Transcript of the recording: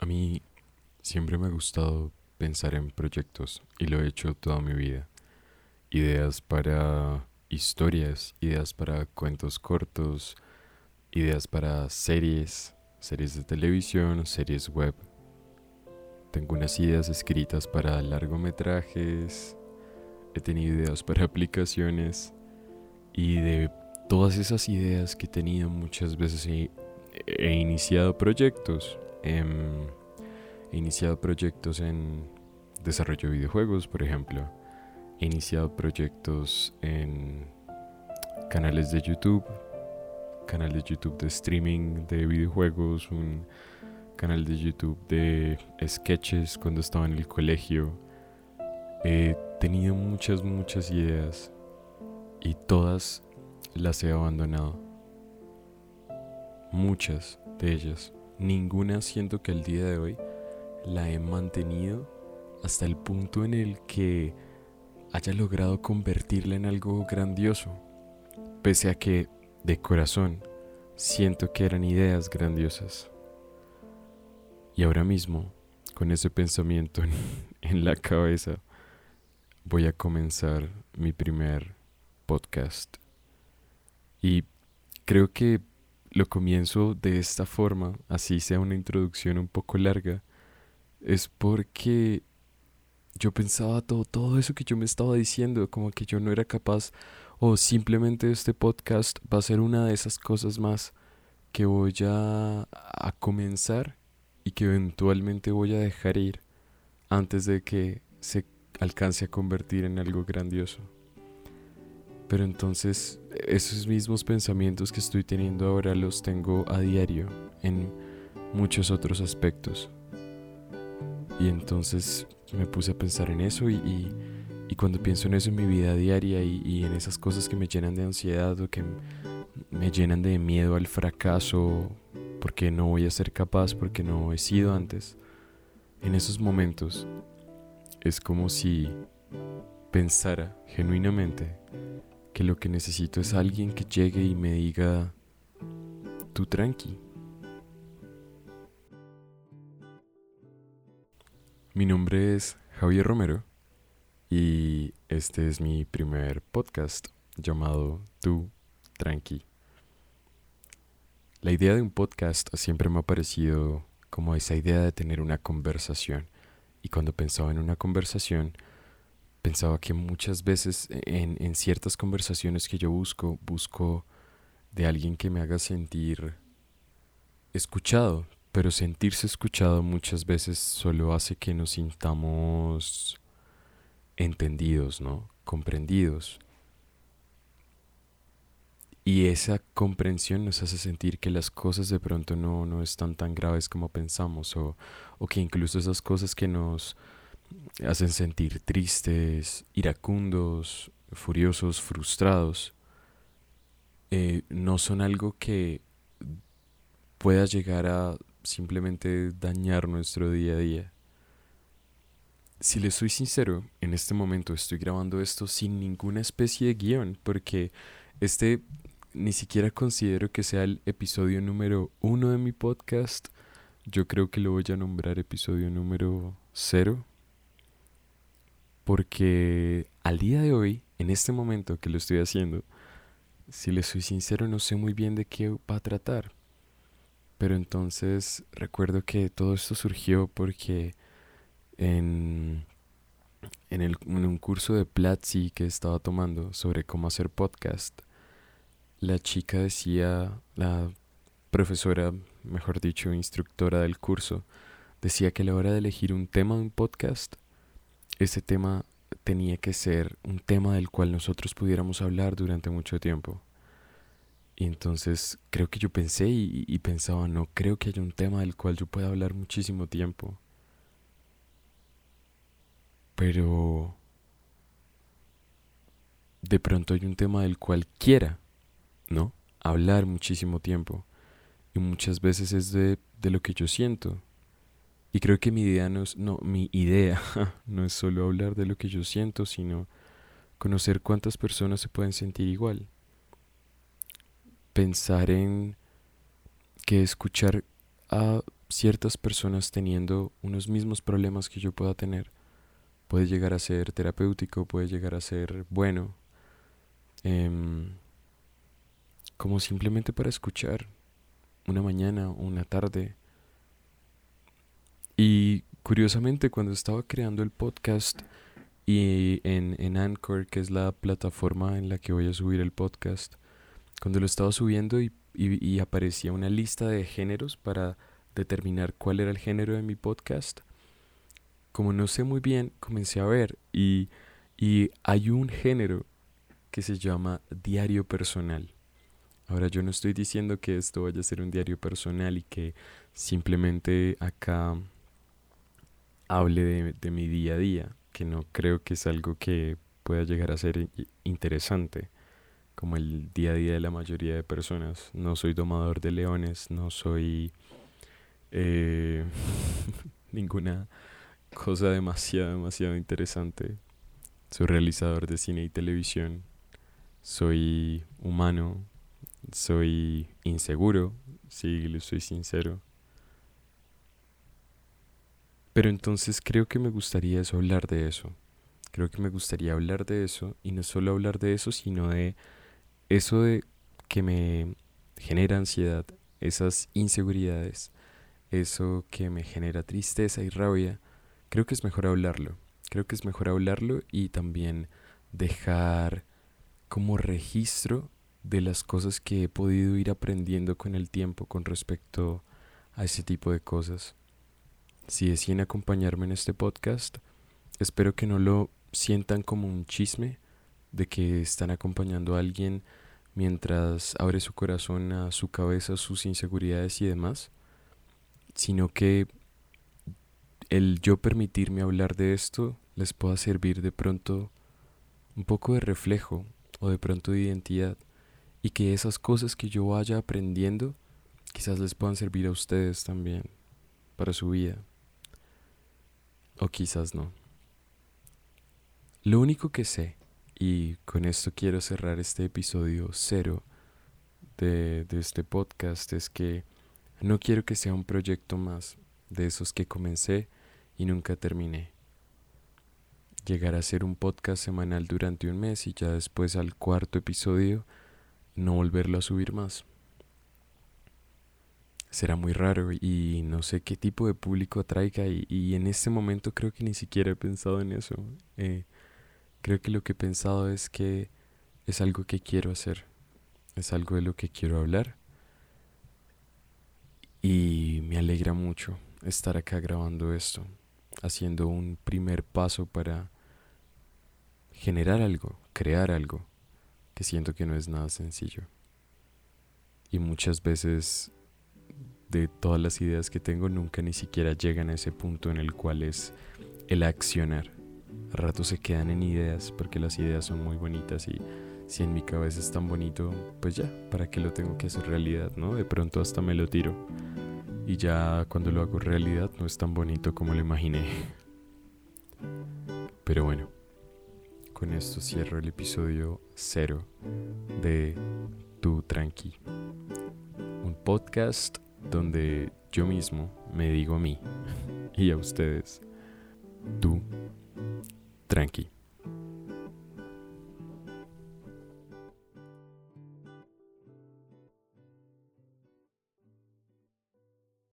A mí siempre me ha gustado pensar en proyectos y lo he hecho toda mi vida. Ideas para historias, ideas para cuentos cortos, ideas para series, series de televisión, series web. Tengo unas ideas escritas para largometrajes, he tenido ideas para aplicaciones y de todas esas ideas que he tenido muchas veces he, he iniciado proyectos. Em, he iniciado proyectos en desarrollo de videojuegos, por ejemplo. He iniciado proyectos en canales de YouTube, canal de YouTube de streaming de videojuegos, un canal de YouTube de sketches cuando estaba en el colegio. He tenido muchas, muchas ideas y todas las he abandonado. Muchas de ellas. Ninguna siento que el día de hoy la he mantenido hasta el punto en el que haya logrado convertirla en algo grandioso, pese a que de corazón siento que eran ideas grandiosas. Y ahora mismo, con ese pensamiento en, en la cabeza, voy a comenzar mi primer podcast. Y creo que lo comienzo de esta forma, así sea una introducción un poco larga, es porque yo pensaba todo, todo eso que yo me estaba diciendo, como que yo no era capaz, o simplemente este podcast va a ser una de esas cosas más que voy a, a comenzar y que eventualmente voy a dejar ir antes de que se alcance a convertir en algo grandioso. Pero entonces esos mismos pensamientos que estoy teniendo ahora los tengo a diario en muchos otros aspectos. Y entonces me puse a pensar en eso y, cuando pienso en eso en mi vida diaria y, y, en esas cosas que me llenan de ansiedad o que me llenan de miedo al fracaso porque no voy a ser capaz, porque no he sido antes, en esos momentos es como si pensara genuinamente que lo que necesito es alguien que llegue y me diga, tú tranqui, Mi nombre es Javier Romero y este es mi primer podcast llamado Tú Tranqui. La idea de un podcast siempre me ha parecido como esa idea de tener una conversación y cuando pensaba en una conversación pensaba que muchas veces en, en ciertas conversaciones que yo busco busco de alguien que me haga sentir escuchado, pero sentirse escuchado muchas veces solo hace que nos sintamos entendidos, ¿no? Comprendidos. Y esa comprensión nos hace sentir que las cosas de pronto no, no están tan graves como pensamos, o, o que incluso esas cosas que nos hacen sentir tristes, iracundos, furiosos, frustrados, eh, no son algo que pueda llegar a simplemente dañar nuestro día a día. Si les soy sincero, en este momento estoy grabando esto sin ninguna especie de guion, porque este ni siquiera considero que sea el episodio número uno de mi podcast. Yo creo que lo voy a nombrar episodio número cero. Porque al día de hoy, en este momento que lo estoy haciendo, si les soy sincero, no sé muy bien de qué va a tratar. Pero entonces recuerdo que todo esto surgió porque en, en, el, en un curso de Platzi que estaba tomando sobre cómo hacer podcast, la chica decía, la profesora, mejor dicho, instructora del curso, decía que a la hora de elegir un tema de un podcast, ese tema tenía que ser un tema del cual nosotros pudiéramos hablar durante mucho tiempo. Y entonces creo que yo pensé y, pensaba, no creo que haya un tema del cual yo pueda hablar muchísimo tiempo. Pero de pronto hay un tema del cual quiera, ¿no? Hablar muchísimo tiempo. Y muchas veces es de, de lo que yo siento. Y creo que mi idea no es, no, mi idea no es solo hablar de lo que yo siento, sino conocer cuántas personas se pueden sentir igual pensar en que escuchar a ciertas personas teniendo unos mismos problemas que yo pueda tener puede llegar a ser terapéutico, puede llegar a ser bueno, em, como simplemente para escuchar una mañana, una tarde. Y curiosamente cuando estaba creando el podcast y en, en Anchor, que es la plataforma en la que voy a subir el podcast, cuando lo estaba subiendo y, y aparecía una lista de géneros para determinar cuál era el género de mi podcast, como no sé muy bien, comencé a ver y, y hay un género que se llama diario personal. Ahora yo no estoy diciendo que esto vaya a ser un diario personal y que simplemente acá hable de, mi día a día, que no creo que es algo que pueda llegar a ser interesante, como el día a día de la mayoría de personas. No soy domador de leones, no soy eh, ninguna cosa demasiado, demasiado interesante. Soy realizador de cine y televisión. Soy humano. Soy inseguro, si le soy sincero. Pero entonces creo que me gustaría eso, hablar de eso. Creo que me gustaría hablar de eso y no solo hablar de eso, sino de eso de que me genera ansiedad, esas inseguridades, eso que me genera tristeza y rabia creo que es mejor hablarlo. Creo que es mejor hablarlo y también dejar como registro de las cosas que he podido ir aprendiendo con el tiempo con respecto a ese tipo de cosas. Si deciden acompañarme en este podcast, espero que no lo sientan como un chisme de que están acompañando a alguien mientras abre su corazón a su cabeza, sus inseguridades y demás, sino que el yo permitirme hablar de esto les pueda servir de pronto un poco de reflejo o de pronto de identidad y que esas cosas que yo vaya aprendiendo quizás les puedan servir a ustedes también para su vida o quizás no. Lo único que sé, y con esto quiero cerrar este episodio cero de, de este podcast, es que no quiero que sea un proyecto más de esos que comencé y nunca terminé. Llegar a hacer un podcast semanal durante un mes y ya después al cuarto episodio no volverlo a subir más. Será muy raro y no sé qué tipo de público atraiga y, en este momento creo que ni siquiera he pensado en eso. Eh, creo que lo que he pensado es que es algo que quiero hacer, es algo de lo que quiero hablar y me alegra mucho estar acá grabando esto haciendo un primer paso para generar algo, crear algo, que siento que no es nada sencillo. Y muchas veces de todas las ideas que tengo nunca ni siquiera llegan a ese punto en el cual es el accionar. A rato se quedan en ideas porque las ideas son muy bonitas y si en mi cabeza es tan bonito, pues ya, ¿para qué lo tengo que hacer realidad, no? De pronto hasta me lo tiro y ya cuando lo hago realidad no es tan bonito como lo imaginé. Pero bueno, con esto cierro el episodio cero de Tu Tranqui. Un podcast donde yo mismo me digo a mí y a ustedes, tú tranqui.